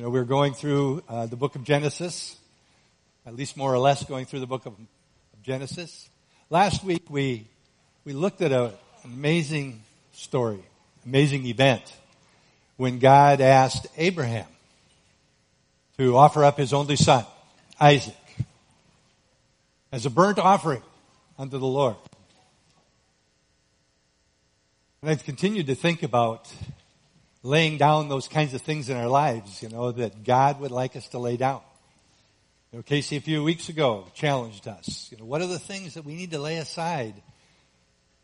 You know, we're going through uh, the book of Genesis, at least more or less going through the book of, of Genesis. Last week we we looked at a, an amazing story, amazing event when God asked Abraham to offer up his only son, Isaac, as a burnt offering unto the Lord. And I've continued to think about laying down those kinds of things in our lives, you know, that God would like us to lay down. You know, Casey a few weeks ago challenged us. You know, what are the things that we need to lay aside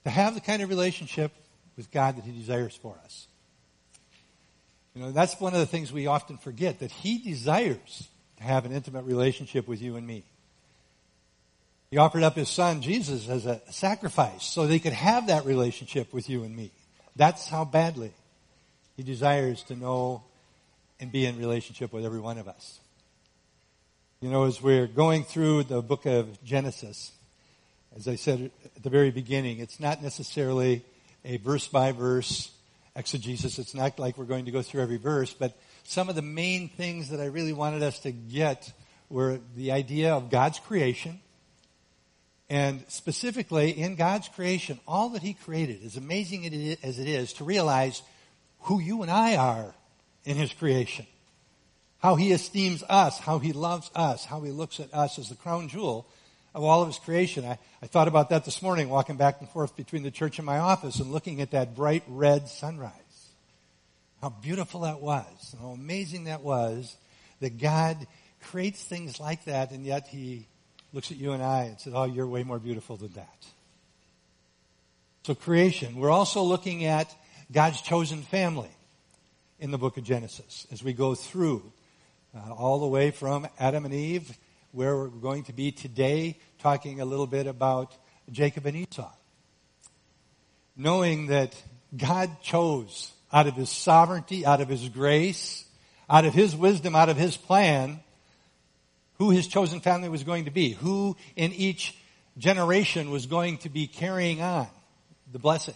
to have the kind of relationship with God that He desires for us? You know, that's one of the things we often forget, that He desires to have an intimate relationship with you and me. He offered up His Son, Jesus, as a sacrifice so they could have that relationship with you and me. That's how badly he desires to know and be in relationship with every one of us. You know, as we're going through the book of Genesis, as I said at the very beginning, it's not necessarily a verse by verse exegesis. It's not like we're going to go through every verse, but some of the main things that I really wanted us to get were the idea of God's creation. And specifically in God's creation, all that He created, as amazing as it is to realize who you and I are in His creation. How He esteems us, how He loves us, how He looks at us as the crown jewel of all of His creation. I, I thought about that this morning walking back and forth between the church and my office and looking at that bright red sunrise. How beautiful that was, and how amazing that was that God creates things like that and yet He looks at you and I and says, oh, you're way more beautiful than that. So creation. We're also looking at God's chosen family in the book of Genesis as we go through uh, all the way from Adam and Eve, where we're going to be today, talking a little bit about Jacob and Esau. Knowing that God chose out of his sovereignty, out of his grace, out of his wisdom, out of his plan, who his chosen family was going to be, who in each generation was going to be carrying on the blessing.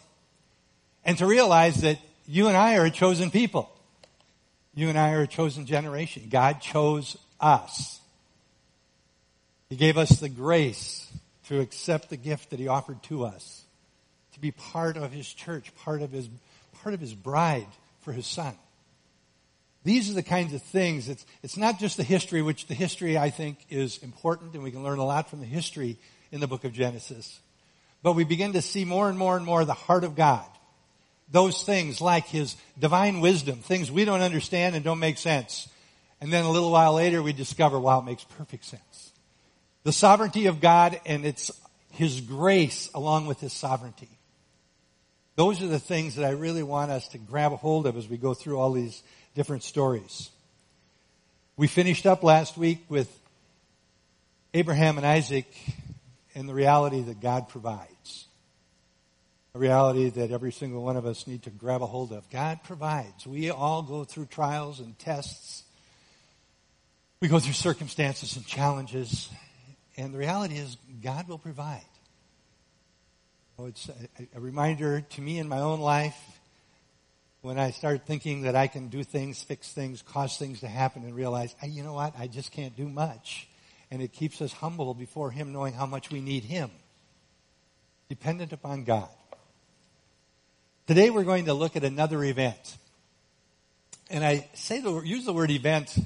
And to realize that you and I are a chosen people. You and I are a chosen generation. God chose us. He gave us the grace to accept the gift that He offered to us, to be part of His church, part of His, part of His bride for His Son. These are the kinds of things. It's, it's not just the history, which the history I think is important and we can learn a lot from the history in the book of Genesis. But we begin to see more and more and more the heart of God those things like his divine wisdom, things we don't understand and don't make sense. And then a little while later we discover, wow, it makes perfect sense. The sovereignty of God and it's his grace along with his sovereignty. Those are the things that I really want us to grab a hold of as we go through all these different stories. We finished up last week with Abraham and Isaac and the reality that God provides a reality that every single one of us need to grab a hold of. God provides. We all go through trials and tests. We go through circumstances and challenges. And the reality is God will provide. Oh, it's a, a reminder to me in my own life when I start thinking that I can do things, fix things, cause things to happen and realize, hey, you know what? I just can't do much. And it keeps us humble before Him knowing how much we need Him. Dependent upon God. Today we're going to look at another event. And I say the, use the word event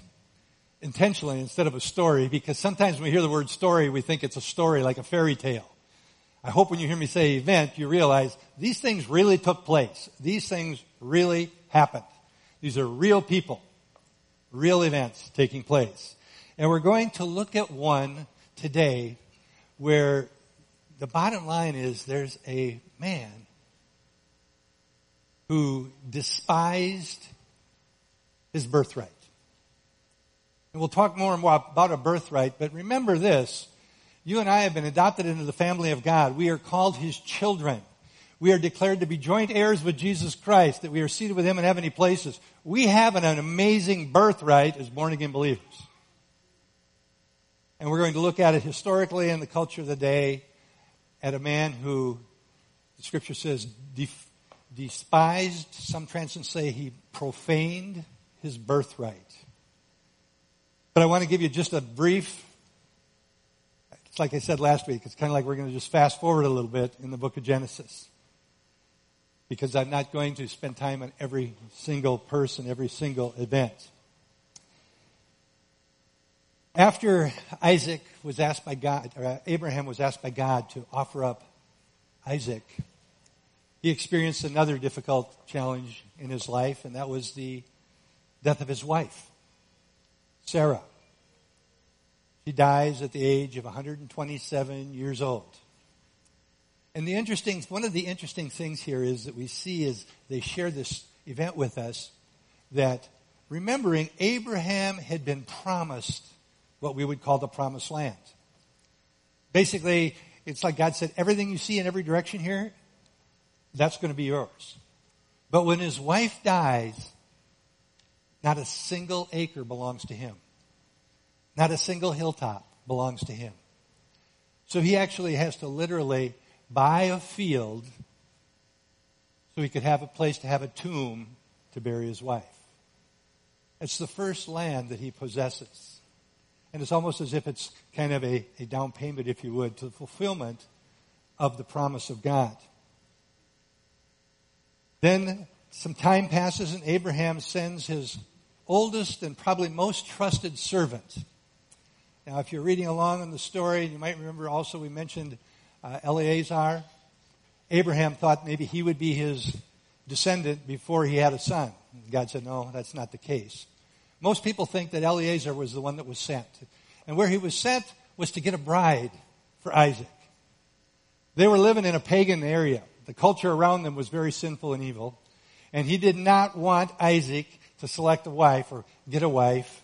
intentionally instead of a story because sometimes when we hear the word story, we think it's a story like a fairy tale. I hope when you hear me say event, you realize these things really took place. These things really happened. These are real people, real events taking place. And we're going to look at one today where the bottom line is there's a man who despised his birthright. And we'll talk more and more about a birthright, but remember this. You and I have been adopted into the family of God. We are called his children. We are declared to be joint heirs with Jesus Christ, that we are seated with him in heavenly places. We have an, an amazing birthright as born again believers. And we're going to look at it historically in the culture of the day at a man who, the scripture says, def- despised, some translations say he profaned his birthright. But I want to give you just a brief, it's like I said last week, it's kind of like we're going to just fast forward a little bit in the book of Genesis. Because I'm not going to spend time on every single person, every single event. After Isaac was asked by God, or Abraham was asked by God to offer up Isaac, he experienced another difficult challenge in his life, and that was the death of his wife, Sarah. She dies at the age of 127 years old. And the interesting, one of the interesting things here is that we see as they share this event with us that remembering Abraham had been promised what we would call the promised land. Basically, it's like God said, everything you see in every direction here, that's going to be yours. But when his wife dies, not a single acre belongs to him. Not a single hilltop belongs to him. So he actually has to literally buy a field so he could have a place to have a tomb to bury his wife. It's the first land that he possesses. And it's almost as if it's kind of a, a down payment, if you would, to the fulfillment of the promise of God. Then some time passes and Abraham sends his oldest and probably most trusted servant. Now, if you're reading along in the story, you might remember also we mentioned uh, Eliezer. Abraham thought maybe he would be his descendant before he had a son. God said, no, that's not the case. Most people think that Eliezer was the one that was sent. And where he was sent was to get a bride for Isaac. They were living in a pagan area. The culture around them was very sinful and evil. And he did not want Isaac to select a wife or get a wife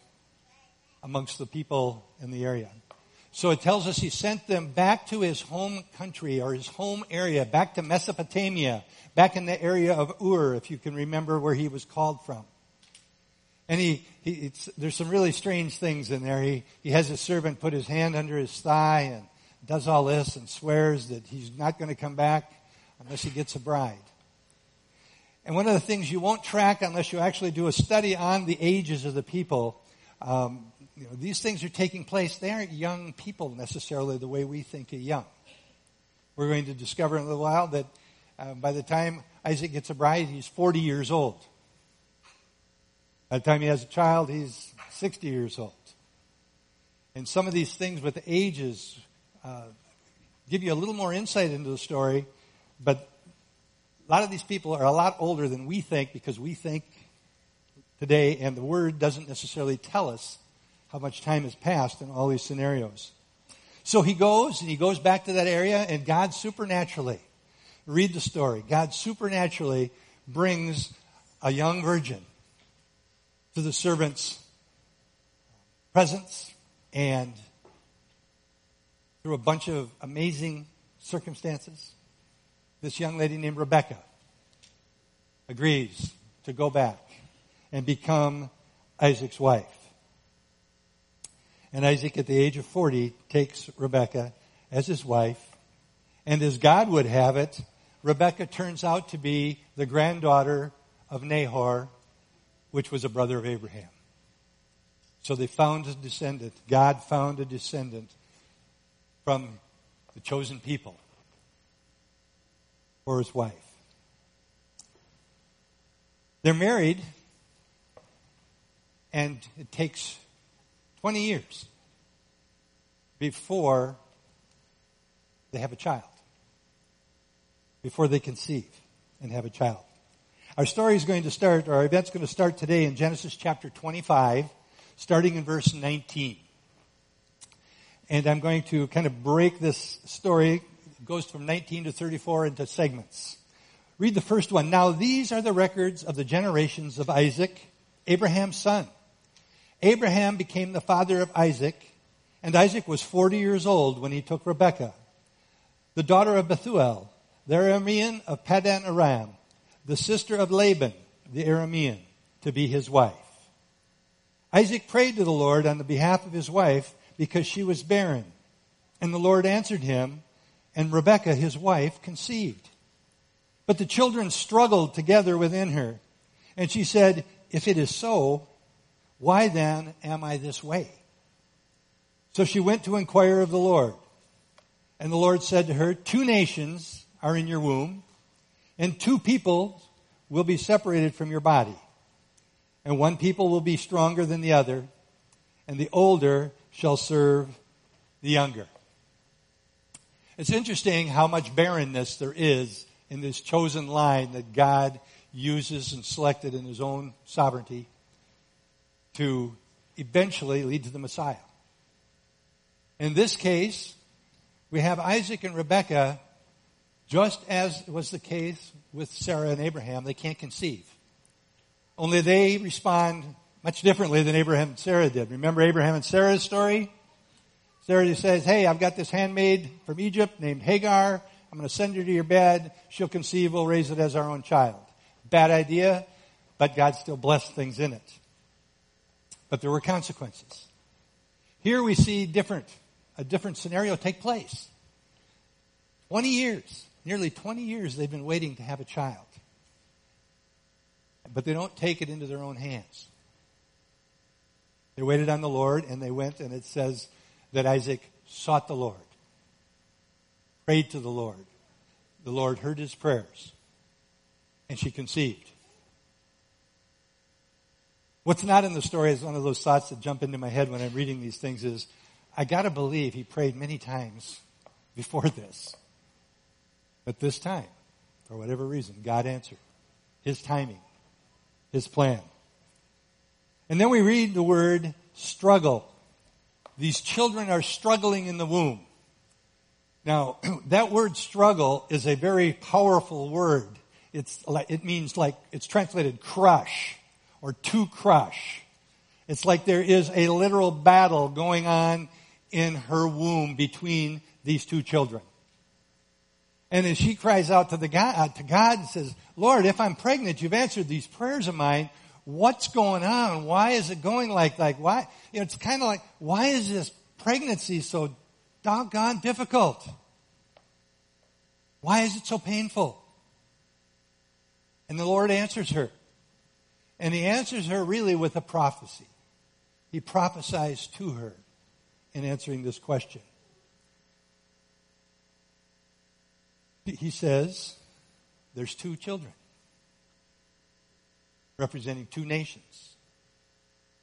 amongst the people in the area. So it tells us he sent them back to his home country or his home area, back to Mesopotamia, back in the area of Ur, if you can remember where he was called from. And he, he there's some really strange things in there. He, he has his servant put his hand under his thigh and does all this and swears that he's not going to come back unless he gets a bride. And one of the things you won't track unless you actually do a study on the ages of the people, um, you know, these things are taking place. They aren't young people necessarily the way we think of young. We're going to discover in a little while that uh, by the time Isaac gets a bride, he's 40 years old. By the time he has a child, he's 60 years old. And some of these things with ages uh, give you a little more insight into the story but a lot of these people are a lot older than we think because we think today, and the word doesn't necessarily tell us how much time has passed in all these scenarios. So he goes and he goes back to that area and God supernaturally, read the story, God supernaturally brings a young virgin to the servant's presence and through a bunch of amazing circumstances, this young lady named Rebecca agrees to go back and become Isaac's wife. And Isaac, at the age of 40, takes Rebecca as his wife. And as God would have it, Rebecca turns out to be the granddaughter of Nahor, which was a brother of Abraham. So they found a descendant. God found a descendant from the chosen people or his wife. They're married, and it takes 20 years before they have a child, before they conceive and have a child. Our story is going to start, our event's going to start today in Genesis chapter 25, starting in verse 19. And I'm going to kind of break this story goes from 19 to 34 into segments. Read the first one. Now these are the records of the generations of Isaac, Abraham's son. Abraham became the father of Isaac, and Isaac was 40 years old when he took Rebekah, the daughter of Bethuel, the Aramean of Padan Aram, the sister of Laban, the Aramean, to be his wife. Isaac prayed to the Lord on the behalf of his wife because she was barren. And the Lord answered him, and Rebekah, his wife, conceived. But the children struggled together within her. And she said, If it is so, why then am I this way? So she went to inquire of the Lord. And the Lord said to her, Two nations are in your womb, and two people will be separated from your body. And one people will be stronger than the other, and the older shall serve the younger. It's interesting how much barrenness there is in this chosen line that God uses and selected in his own sovereignty to eventually lead to the Messiah. In this case, we have Isaac and Rebekah, just as was the case with Sarah and Abraham, they can't conceive. Only they respond much differently than Abraham and Sarah did. Remember Abraham and Sarah's story? Sarah says, hey, I've got this handmaid from Egypt named Hagar. I'm going to send her to your bed. She'll conceive. We'll raise it as our own child. Bad idea, but God still blessed things in it. But there were consequences. Here we see different, a different scenario take place. 20 years, nearly 20 years they've been waiting to have a child. But they don't take it into their own hands. They waited on the Lord and they went and it says that Isaac sought the Lord, prayed to the Lord. The Lord heard his prayers and she conceived. What's not in the story is one of those thoughts that jump into my head when I'm reading these things is, I gotta believe he prayed many times before this. But this time, for whatever reason, God answered. His timing. His plan. And then we read the word struggle. These children are struggling in the womb. Now, that word struggle is a very powerful word. It's, it means like, it's translated crush or to crush. It's like there is a literal battle going on in her womb between these two children. And as she cries out to the God, to God and says, Lord, if I'm pregnant, you've answered these prayers of mine. What's going on? Why is it going like, like, why? You know, it's kind of like, why is this pregnancy so doggone difficult? Why is it so painful? And the Lord answers her. And he answers her really with a prophecy. He prophesies to her in answering this question. He says, there's two children representing two nations,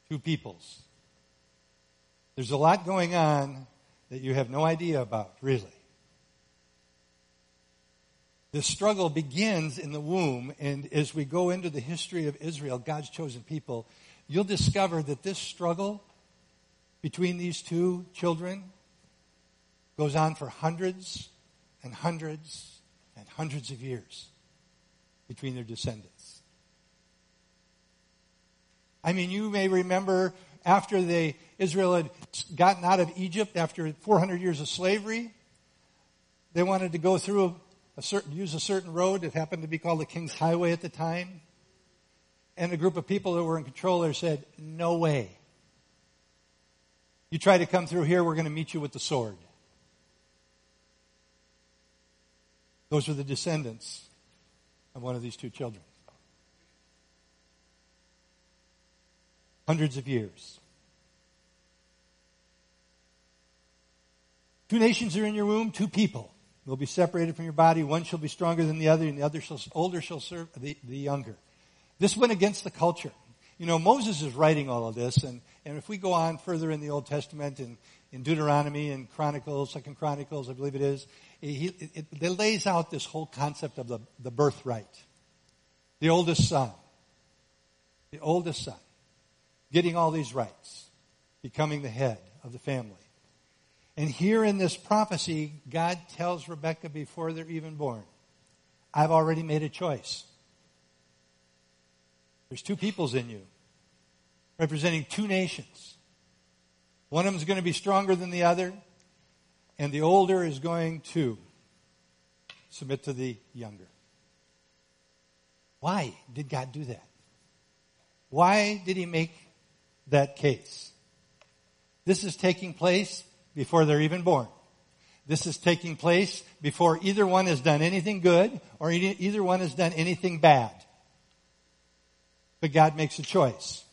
two peoples. There's a lot going on that you have no idea about, really. The struggle begins in the womb, and as we go into the history of Israel, God's chosen people, you'll discover that this struggle between these two children goes on for hundreds and hundreds and hundreds of years between their descendants. I mean, you may remember after the Israel had gotten out of Egypt after 400 years of slavery, they wanted to go through a certain, use a certain road that happened to be called the King's Highway at the time. And a group of people that were in control there said, no way. You try to come through here, we're going to meet you with the sword. Those are the descendants of one of these two children. Hundreds of years. Two nations are in your womb, two people will be separated from your body. One shall be stronger than the other, and the other shall, older shall serve the, the younger. This went against the culture. You know, Moses is writing all of this, and, and if we go on further in the Old Testament, in, in Deuteronomy and Chronicles, Second Chronicles, I believe it is, he, it, it lays out this whole concept of the, the birthright. The oldest son. The oldest son. Getting all these rights. Becoming the head of the family. And here in this prophecy, God tells Rebecca before they're even born, I've already made a choice. There's two peoples in you, representing two nations. One of them is going to be stronger than the other, and the older is going to submit to the younger. Why did God do that? Why did he make that case? This is taking place before they're even born. This is taking place before either one has done anything good or either one has done anything bad. But God makes a choice.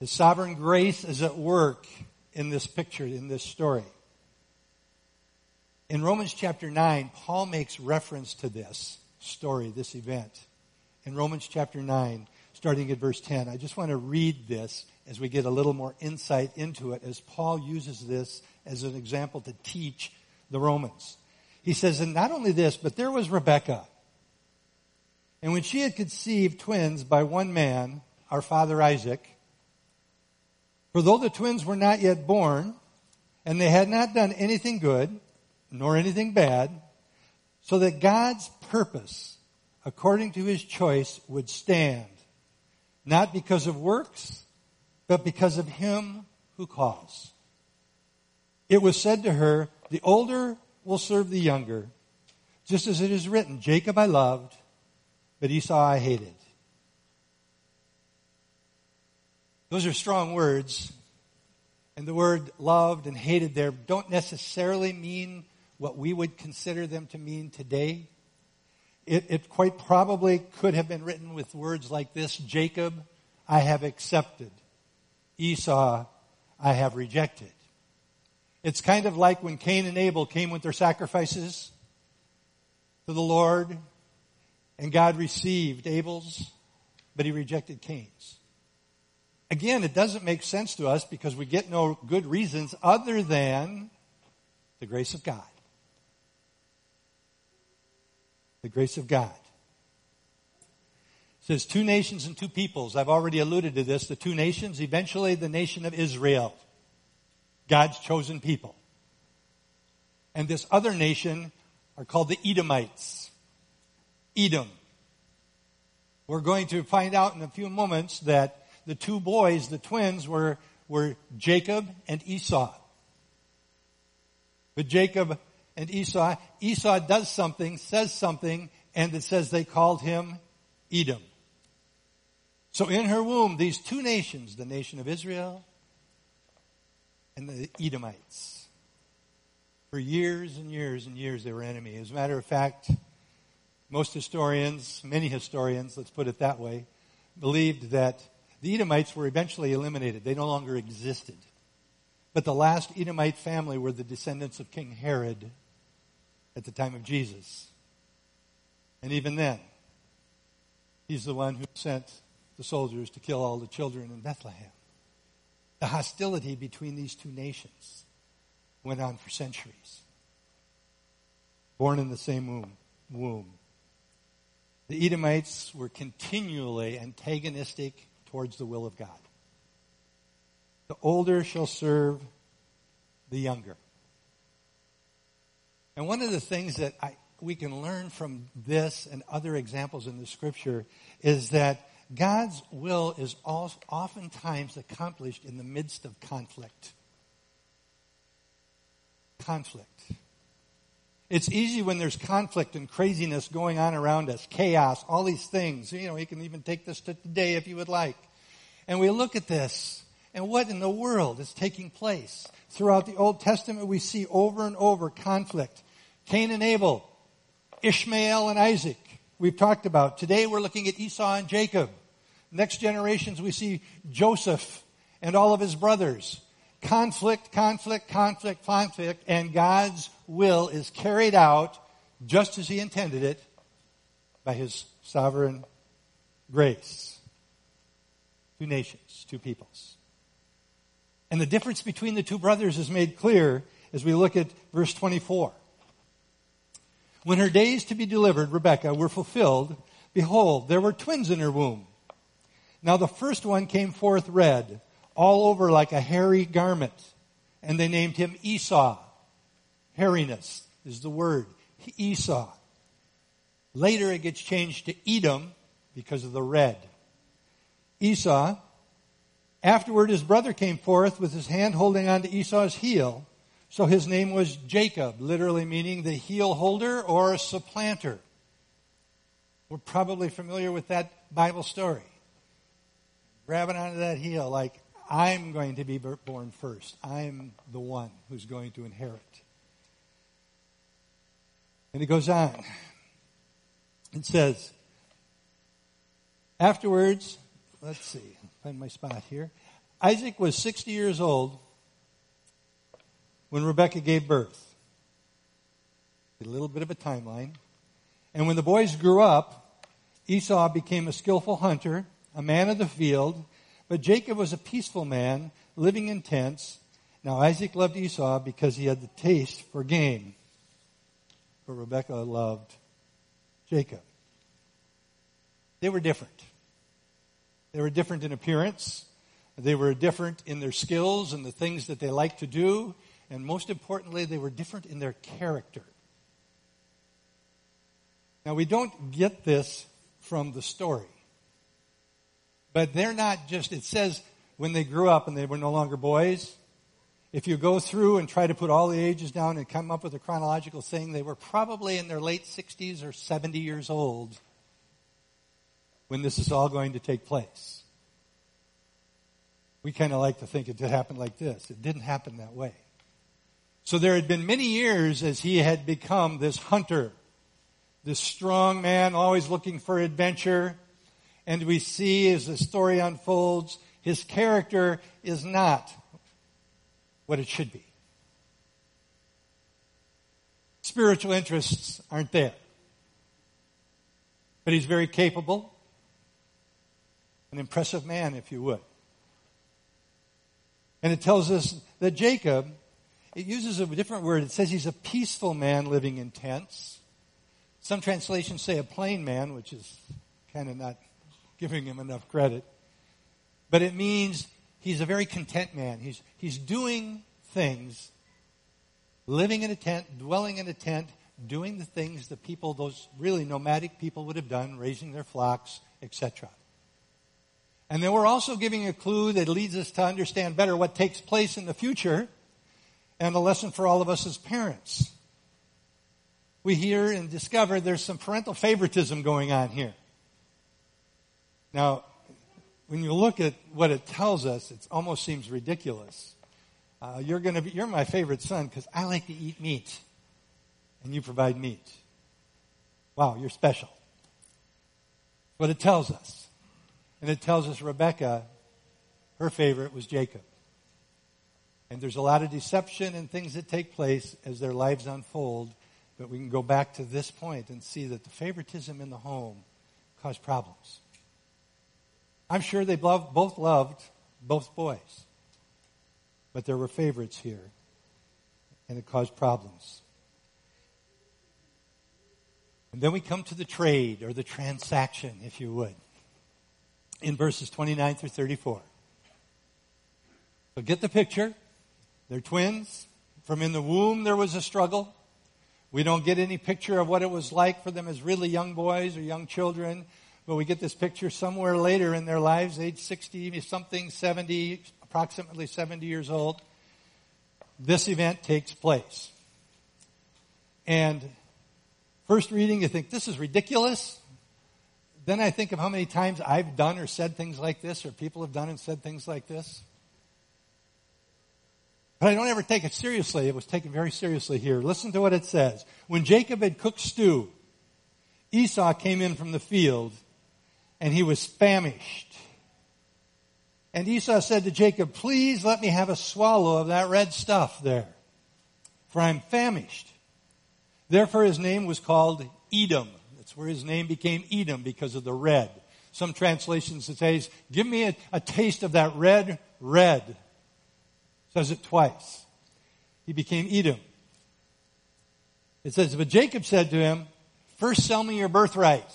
His sovereign grace is at work in this picture, in this story. In Romans chapter 9, Paul makes reference to this story, this event. In Romans chapter 9, starting at verse 10, I just want to read this as we get a little more insight into it as Paul uses this as an example to teach the Romans. He says, and not only this, but there was Rebekah. And when she had conceived twins by one man, our father Isaac, for though the twins were not yet born, and they had not done anything good, nor anything bad, so that God's purpose, according to his choice, would stand, not because of works, but because of him who calls. It was said to her, the older will serve the younger, just as it is written, Jacob I loved, but Esau I hated. Those are strong words. And the word loved and hated there don't necessarily mean what we would consider them to mean today. It, it quite probably could have been written with words like this Jacob, I have accepted. Esau, I have rejected. It's kind of like when Cain and Abel came with their sacrifices to the Lord, and God received Abel's, but he rejected Cain's. Again, it doesn't make sense to us because we get no good reasons other than the grace of God. The grace of God. It says two nations and two peoples. I've already alluded to this. The two nations, eventually the nation of Israel. God's chosen people. And this other nation are called the Edomites. Edom. We're going to find out in a few moments that the two boys, the twins, were, were Jacob and Esau. But Jacob and Esau, Esau does something, says something, and it says they called him Edom. So in her womb, these two nations, the nation of Israel and the Edomites, for years and years and years they were enemies. As a matter of fact, most historians, many historians, let's put it that way, believed that the Edomites were eventually eliminated. They no longer existed. But the last Edomite family were the descendants of King Herod at the time of Jesus. And even then, he's the one who sent the soldiers to kill all the children in Bethlehem. The hostility between these two nations went on for centuries. Born in the same womb. womb. The Edomites were continually antagonistic towards the will of God. The older shall serve the younger. And one of the things that I, we can learn from this and other examples in the scripture is that God's will is oftentimes accomplished in the midst of conflict. Conflict. It's easy when there's conflict and craziness going on around us, chaos, all these things. You know, you can even take this to today if you would like. And we look at this and what in the world is taking place? Throughout the Old Testament, we see over and over conflict. Cain and Abel, Ishmael and Isaac, we've talked about. Today we're looking at Esau and Jacob. Next generations we see Joseph and all of his brothers. Conflict, conflict, conflict, conflict, and God's will is carried out just as he intended it by his sovereign grace. Two nations, two peoples. And the difference between the two brothers is made clear as we look at verse 24. When her days to be delivered, Rebekah, were fulfilled, behold, there were twins in her womb. Now the first one came forth red, all over like a hairy garment, and they named him Esau. Hairiness is the word. Esau. Later it gets changed to Edom because of the red. Esau. Afterward his brother came forth with his hand holding onto Esau's heel so his name was Jacob, literally meaning the heel holder or supplanter. We're probably familiar with that Bible story. Grabbing onto that heel like, I'm going to be born first. I'm the one who's going to inherit. And it goes on. It says, afterwards, let's see, find my spot here. Isaac was 60 years old when Rebecca gave birth. A little bit of a timeline. And when the boys grew up, Esau became a skillful hunter, a man of the field, but Jacob was a peaceful man, living in tents. Now Isaac loved Esau because he had the taste for game, but Rebekah loved Jacob. They were different. They were different in appearance. They were different in their skills and the things that they liked to do. And most importantly, they were different in their character. Now, we don't get this from the story. But they're not just, it says when they grew up and they were no longer boys. If you go through and try to put all the ages down and come up with a chronological thing, they were probably in their late 60s or 70 years old when this is all going to take place. We kind of like to think it did happen like this. It didn't happen that way. So there had been many years as he had become this hunter, this strong man, always looking for adventure. And we see as the story unfolds, his character is not what it should be. Spiritual interests aren't there. But he's very capable. An impressive man, if you would. And it tells us that Jacob, it uses a different word. It says he's a peaceful man living in tents. Some translations say a plain man, which is kind of not giving him enough credit. But it means he's a very content man. He's, he's doing things, living in a tent, dwelling in a tent, doing the things that people, those really nomadic people would have done, raising their flocks, etc. And then we're also giving a clue that leads us to understand better what takes place in the future and a lesson for all of us as parents. We hear and discover there's some parental favoritism going on here. Now, when you look at what it tells us, it almost seems ridiculous. Uh, you're going to be, you're my favorite son because I like to eat meat, and you provide meat. Wow, you're special. But it tells us. And it tells us Rebecca, her favorite was Jacob. And there's a lot of deception and things that take place as their lives unfold. But we can go back to this point and see that the favoritism in the home caused problems. I'm sure they loved, both loved both boys. But there were favorites here. And it caused problems. And then we come to the trade or the transaction, if you would in verses 29 through 34. So get the picture. They're twins. From in the womb, there was a struggle. We don't get any picture of what it was like for them as really young boys or young children, but we get this picture somewhere later in their lives, age 60, something, 70, approximately 70 years old. This event takes place. And first reading, you think, this is ridiculous. Then I think of how many times I've done or said things like this, or people have done and said things like this. But I don't ever take it seriously. It was taken very seriously here. Listen to what it says. When Jacob had cooked stew, Esau came in from the field, and he was famished. And Esau said to Jacob, Please let me have a swallow of that red stuff there, for I'm famished. Therefore his name was called Edom That's where his name became Edom because of the red. Some translations it says, give me a, a taste of that red, red. Says it twice. He became Edom. It says, but Jacob said to him, first sell me your birthright.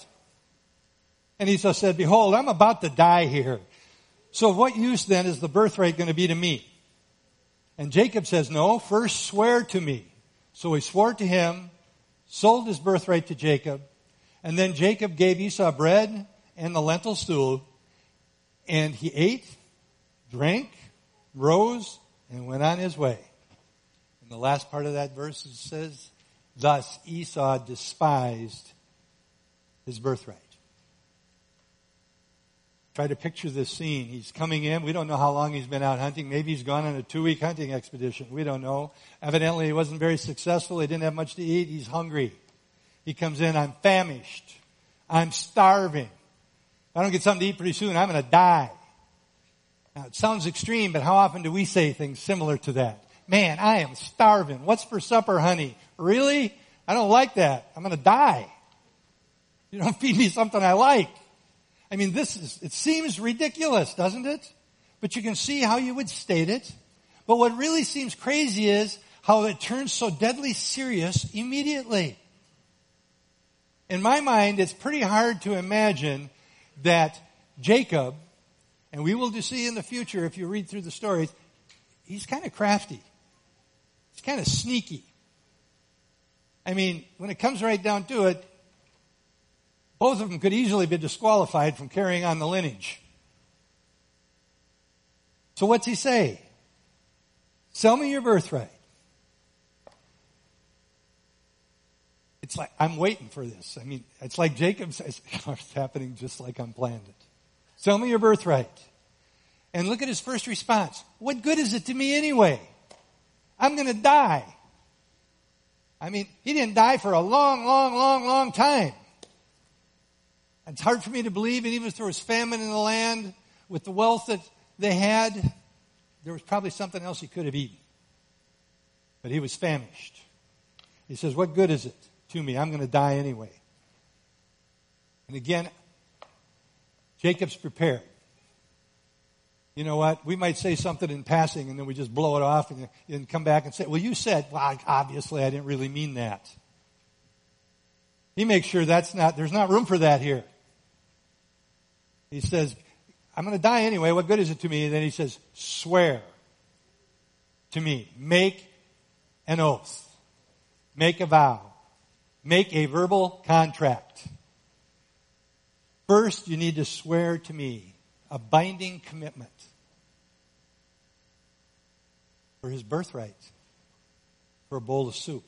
And Esau said, behold, I'm about to die here. So what use then is the birthright going to be to me? And Jacob says, no, first swear to me. So he swore to him, sold his birthright to Jacob, and then Jacob gave Esau bread and the lentil stew, and he ate, drank, rose, and went on his way. And the last part of that verse says, Thus Esau despised his birthright. Try to picture this scene. He's coming in. We don't know how long he's been out hunting. Maybe he's gone on a two week hunting expedition. We don't know. Evidently he wasn't very successful. He didn't have much to eat. He's hungry. He comes in, I'm famished. I'm starving. If I don't get something to eat pretty soon, I'm going to die. Now, it sounds extreme, but how often do we say things similar to that? Man, I am starving. What's for supper, honey? Really? I don't like that. I'm going to die. You don't feed me something I like. I mean, this is, it seems ridiculous, doesn't it? But you can see how you would state it. But what really seems crazy is how it turns so deadly serious immediately. In my mind, it's pretty hard to imagine that Jacob, and we will see in the future if you read through the stories, he's kind of crafty. He's kind of sneaky. I mean, when it comes right down to it, both of them could easily be disqualified from carrying on the lineage. So what's he say? Sell me your birthright. It's like, I'm waiting for this. I mean, it's like Jacob says, it's happening just like I'm planned. Sell me your birthright. And look at his first response. What good is it to me anyway? I'm gonna die. I mean, he didn't die for a long, long, long, long time. It's hard for me to believe, and even if there was famine in the land, with the wealth that they had, there was probably something else he could have eaten. But he was famished. He says, What good is it to me? I'm going to die anyway. And again, Jacob's prepared. You know what? We might say something in passing and then we just blow it off and, and come back and say, Well, you said, well, obviously I didn't really mean that. He makes sure that's not, there's not room for that here. He says, I'm going to die anyway. What good is it to me? And then he says, swear to me. Make an oath. Make a vow. Make a verbal contract. First, you need to swear to me a binding commitment for his birthright, for a bowl of soup.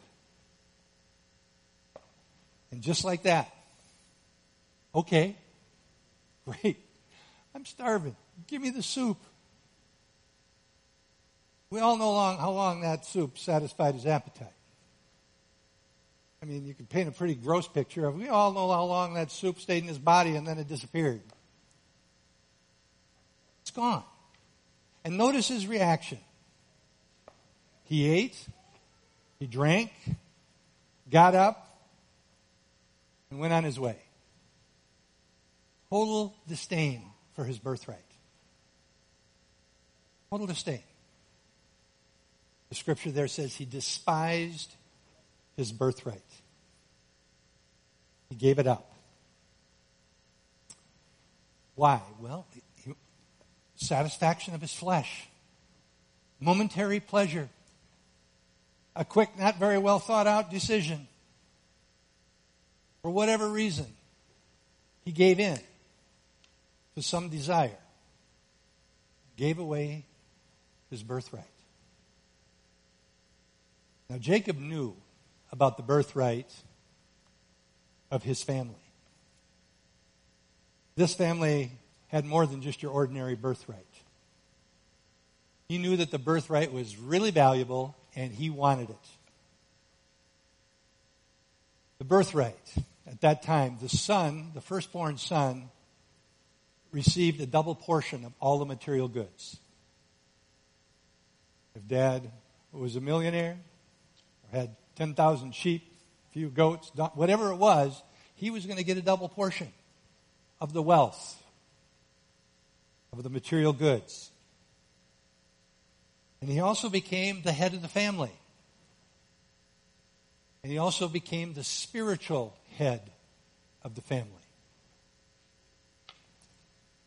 And just like that, okay, Great. I'm starving. Give me the soup. We all know long, how long that soup satisfied his appetite. I mean, you can paint a pretty gross picture of. We all know how long that soup stayed in his body and then it disappeared. It's gone. And notice his reaction. He ate, he drank, got up, and went on his way total disdain for his birthright. Total disdain. The scripture there says he despised his birthright. He gave it up. Why? Well, satisfaction of his flesh, momentary pleasure, a quick, not very well thought out decision. For whatever reason, he gave in to some desire, gave away his birthright. Now, Jacob knew about the birthright of his family. This family had more than just your ordinary birthright. He knew that the birthright was really valuable and he wanted it. The birthright, at that time, the son, the firstborn son, received a double portion of all the material goods. If dad was a millionaire or had 10,000 sheep, few goats, whatever it was, he was going to get a double portion of the wealth, of the material goods. And he also became the head of the family. And he also became the spiritual head of the family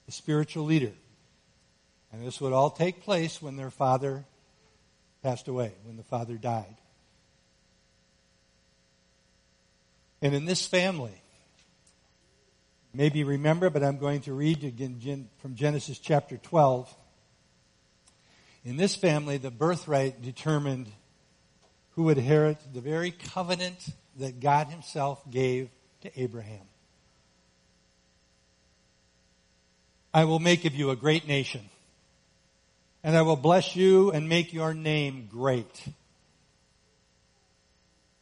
the spiritual leader. And this would all take place when their father passed away, when the father died. And in this family, maybe remember, but I'm going to read again from Genesis chapter 12. In this family, the birthright determined who would inherit the very covenant that God Himself gave to Abraham. I will make of you a great nation. And I will bless you and make your name great.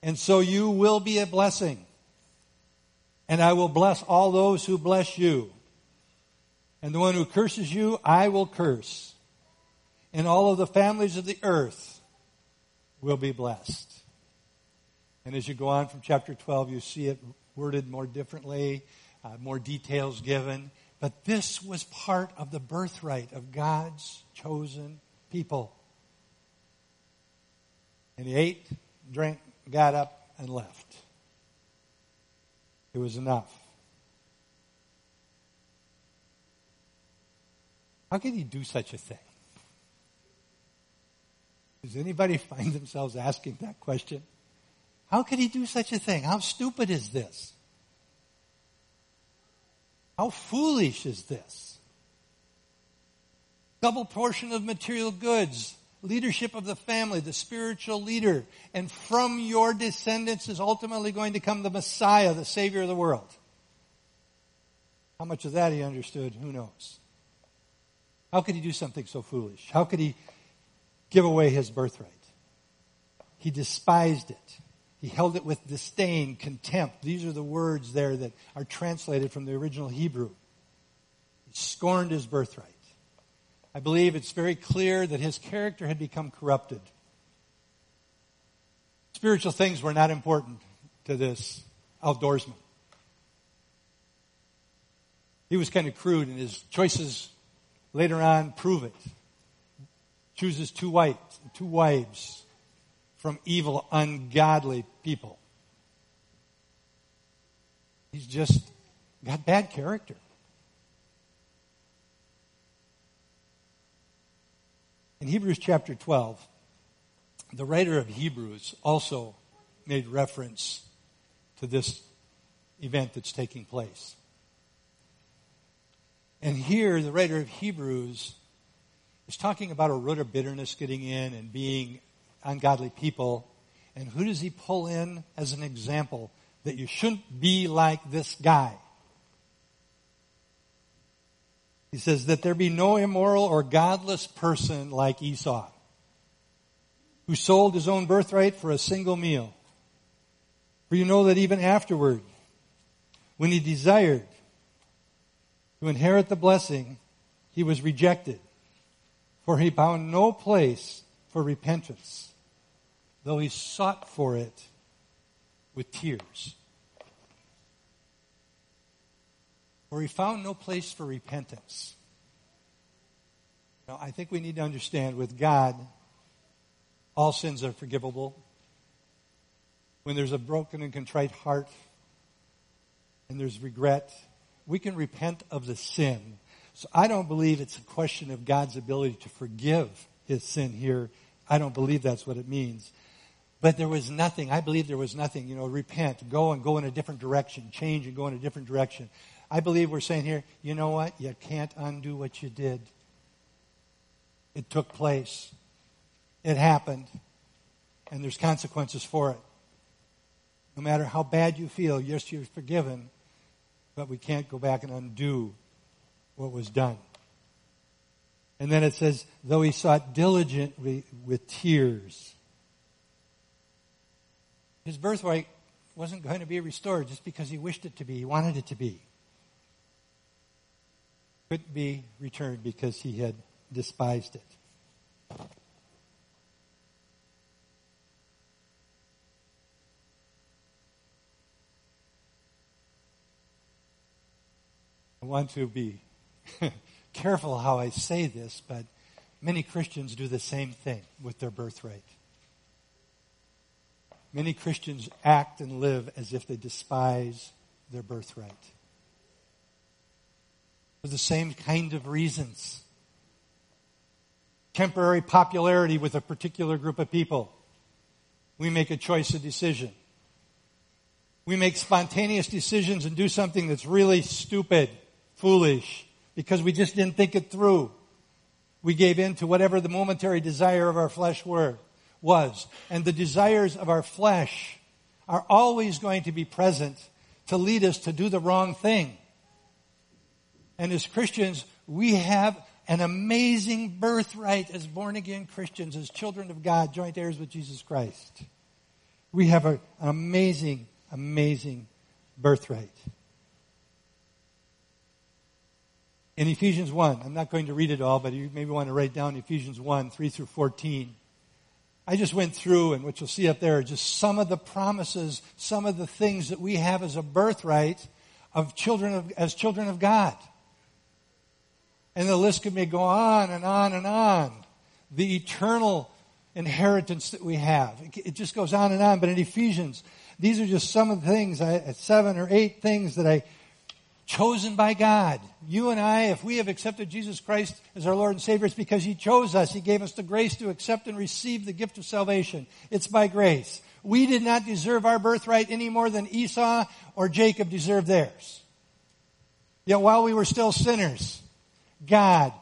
And so you will be a blessing. And I will bless all those who bless you. And the one who curses you, I will curse. And all of the families of the earth will be blessed. And as you go on from chapter 12, you see it worded more differently, uh, more details given. But this was part of the birthright of God's chosen people. And he ate, drank, got up, and left. It was enough. How could he do such a thing? Does anybody find themselves asking that question? How could he do such a thing? How stupid is this? How foolish is this? Double portion of material goods, leadership of the family, the spiritual leader, and from your descendants is ultimately going to come the Messiah, the Savior of the world. How much of that he understood, who knows? How could he do something so foolish? How could he give away his birthright? He despised it. He held it with disdain, contempt. These are the words there that are translated from the original Hebrew. He scorned his birthright. I believe it's very clear that his character had become corrupted. Spiritual things were not important to this outdoorsman. He was kind of crude and his choices later on prove it. Chooses two wives, two wives from evil, ungodly people. He's just got bad character. In Hebrews chapter 12, the writer of Hebrews also made reference to this event that's taking place. And here, the writer of Hebrews is talking about a root of bitterness getting in and being ungodly people. And who does he pull in as an example that you shouldn't be like this guy? He says that there be no immoral or godless person like Esau, who sold his own birthright for a single meal. For you know that even afterward, when he desired to inherit the blessing, he was rejected, for he found no place for repentance though he sought for it with tears. For he found no place for repentance. Now, I think we need to understand with God, all sins are forgivable. When there's a broken and contrite heart and there's regret, we can repent of the sin. So I don't believe it's a question of God's ability to forgive his sin here. I don't believe that's what it means. But there was nothing. I believe there was nothing. You know, repent, go and go in a different direction, change and go in a different direction. I believe we're saying here, you know what? You can't undo what you did. It took place. It happened. And there's consequences for it. No matter how bad you feel, yes, you're forgiven, but we can't go back and undo what was done. And then it says, though he sought diligently with tears his birthright wasn't going to be restored just because he wished it to be. He wanted it to be. Couldn't be returned because he had despised it. I want to be careful how I say this, but many Christians do the same thing with their birthright. Many Christians act and live as if they despise their birthright. For the same kind of reasons. Temporary popularity with a particular group of people. We make a choice, a decision. We make spontaneous decisions and do something that's really stupid, foolish, because we just didn't think it through. We gave in to whatever the momentary desire of our flesh were was. And the desires of our flesh are always going to be present to lead us to do the wrong thing. And as Christians, we have an amazing birthright as born again Christians, as children of God, joint heirs with Jesus Christ. We have an amazing, amazing birthright. In Ephesians 1, I'm not going to read it all, but you maybe want to write down Ephesians 1, 3 through 14. I just went through, and what you'll see up there are just some of the promises, some of the things that we have as a birthright of children of, as children of God. And the list could go on and on and on. The eternal inheritance that we have. It just goes on and on. But in Ephesians, these are just some of the things, uh, seven or eight things that I chosen by God. You and I, if we have accepted Jesus Christ as our Lord and Savior, it's because He chose us. He gave us the grace to accept and receive the gift of salvation. It's by grace. We did not deserve our birthright any more than Esau or Jacob deserved theirs. Yet while we were still sinners, God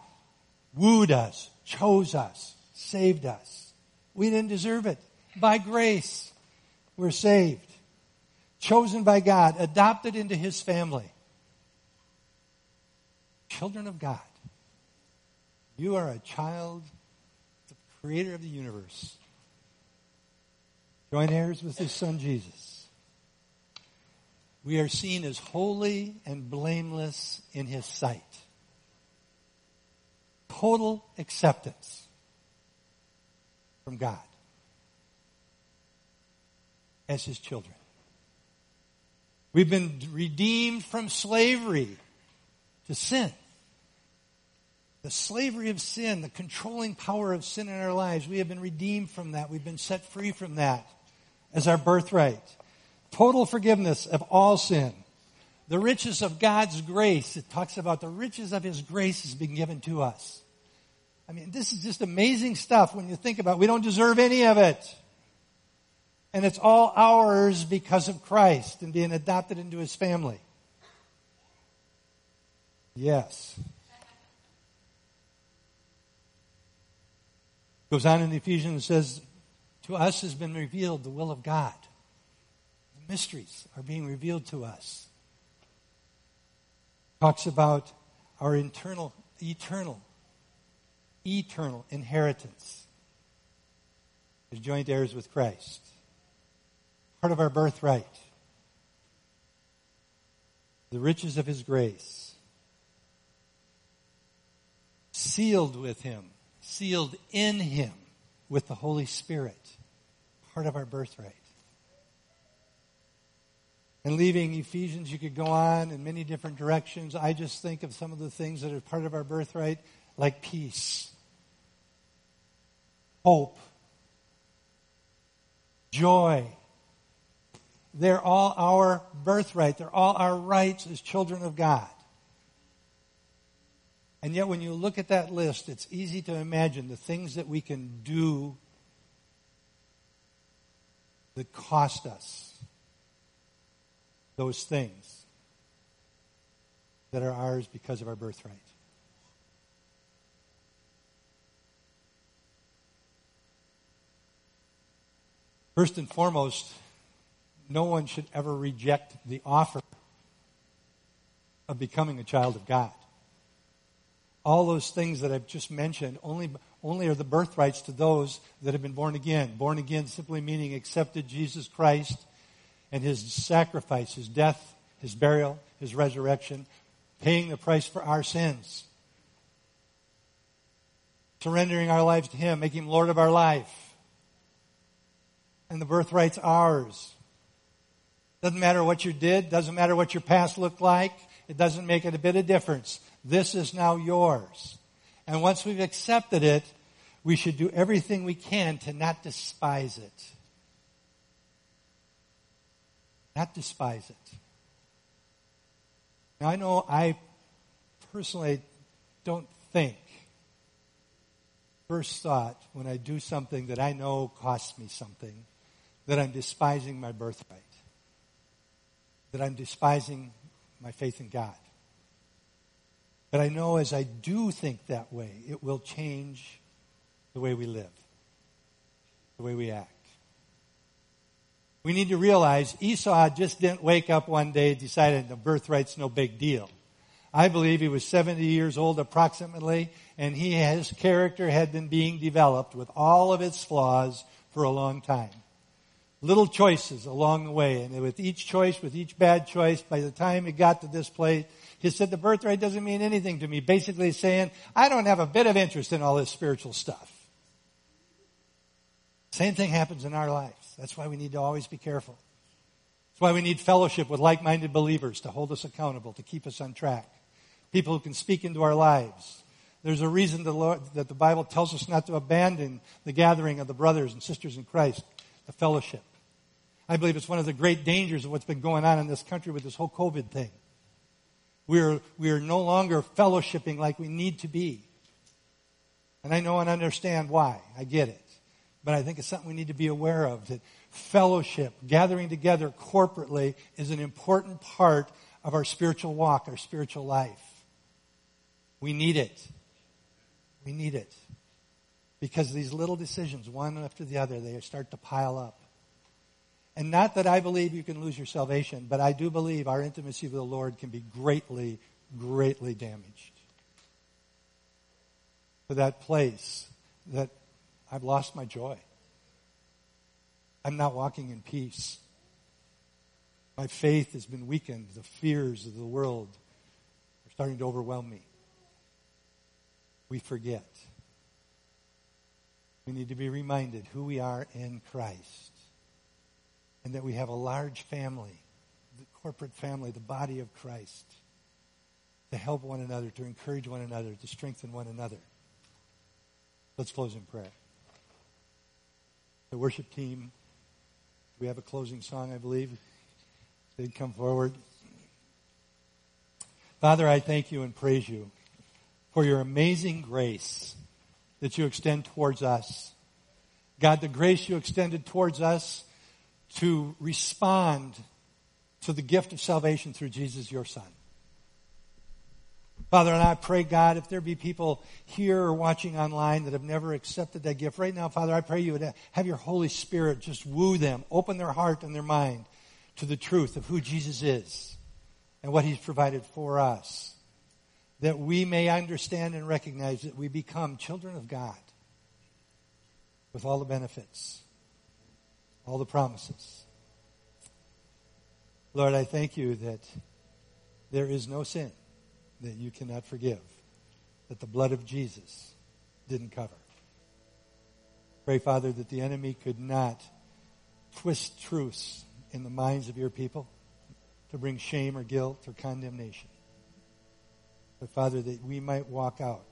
wooed us, chose us, saved us. We didn't deserve it. By grace, we're saved. Chosen by God, adopted into His family children of God. You are a child of the creator of the universe. Joint heirs with his son Jesus. We are seen as holy and blameless in his sight. Total acceptance from God as his children. We've been redeemed from slavery to sin the slavery of sin, the controlling power of sin in our lives. We have been redeemed from that. We've been set free from that as our birthright. Total forgiveness of all sin. The riches of God's grace. It talks about the riches of His grace has been given to us. I mean, this is just amazing stuff when you think about it. We don't deserve any of it. And it's all ours because of Christ and being adopted into His family. Yes. Goes on in Ephesians and says, To us has been revealed the will of God. The mysteries are being revealed to us. Talks about our internal, eternal, eternal inheritance as joint heirs with Christ. Part of our birthright. The riches of His grace. Sealed with Him sealed in him with the Holy Spirit, part of our birthright. And leaving Ephesians, you could go on in many different directions. I just think of some of the things that are part of our birthright, like peace, hope, joy. They're all our birthright. They're all our rights as children of God. And yet, when you look at that list, it's easy to imagine the things that we can do that cost us those things that are ours because of our birthright. First and foremost, no one should ever reject the offer of becoming a child of God all those things that I've just mentioned only, only are the birthrights to those that have been born again. Born again simply meaning accepted Jesus Christ and his sacrifice, his death, his burial, his resurrection, paying the price for our sins. Surrendering our lives to him, making him Lord of our life. And the birthright's ours. Doesn't matter what you did, doesn't matter what your past looked like, it doesn't make it a bit of difference. This is now yours. And once we've accepted it, we should do everything we can to not despise it. Not despise it. Now, I know I personally don't think, first thought, when I do something that I know costs me something, that I'm despising my birthright. That I'm despising my faith in God. But I know as I do think that way, it will change the way we live, the way we act. We need to realize Esau just didn't wake up one day and decided the birthright's no big deal. I believe he was 70 years old approximately, and he, his character had been being developed with all of its flaws for a long time. Little choices along the way, and with each choice, with each bad choice, by the time he got to this place, he said the birthright doesn't mean anything to me. Basically saying, I don't have a bit of interest in all this spiritual stuff. Same thing happens in our lives. That's why we need to always be careful. That's why we need fellowship with like-minded believers to hold us accountable, to keep us on track. People who can speak into our lives. There's a reason the Lord, that the Bible tells us not to abandon the gathering of the brothers and sisters in Christ, the fellowship. I believe it's one of the great dangers of what's been going on in this country with this whole COVID thing. We are, we are no longer fellowshipping like we need to be. And I know and understand why. I get it. But I think it's something we need to be aware of that fellowship, gathering together corporately, is an important part of our spiritual walk, our spiritual life. We need it. We need it. Because these little decisions, one after the other, they start to pile up. And not that I believe you can lose your salvation, but I do believe our intimacy with the Lord can be greatly, greatly damaged. To that place that I've lost my joy. I'm not walking in peace. My faith has been weakened. The fears of the world are starting to overwhelm me. We forget. We need to be reminded who we are in Christ and that we have a large family, the corporate family, the body of Christ, to help one another, to encourage one another, to strengthen one another. Let's close in prayer. The worship team, we have a closing song, I believe. They'd come forward. Father, I thank you and praise you for your amazing grace that you extend towards us. God, the grace you extended towards us to respond to the gift of salvation through Jesus, your Son. Father, and I pray, God, if there be people here or watching online that have never accepted that gift, right now, Father, I pray you would have your Holy Spirit just woo them, open their heart and their mind to the truth of who Jesus is and what He's provided for us. That we may understand and recognize that we become children of God with all the benefits all the promises. Lord, I thank you that there is no sin that you cannot forgive, that the blood of Jesus didn't cover. Pray, Father, that the enemy could not twist truths in the minds of your people to bring shame or guilt or condemnation. But, Father, that we might walk out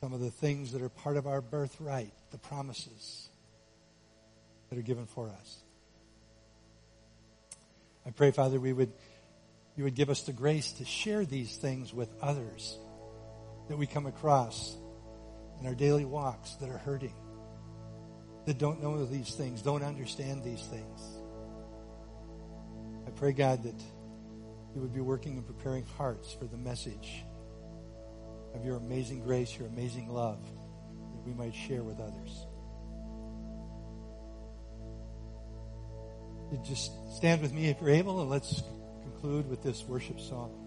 some of the things that are part of our birthright, the promises that are given for us. I pray, Father, we would, you would give us the grace to share these things with others that we come across in our daily walks that are hurting, that don't know these things, don't understand these things. I pray, God, that you would be working and preparing hearts for the message of your amazing grace, your amazing love that we might share with others. Just stand with me if you're able, and let's conclude with this worship song.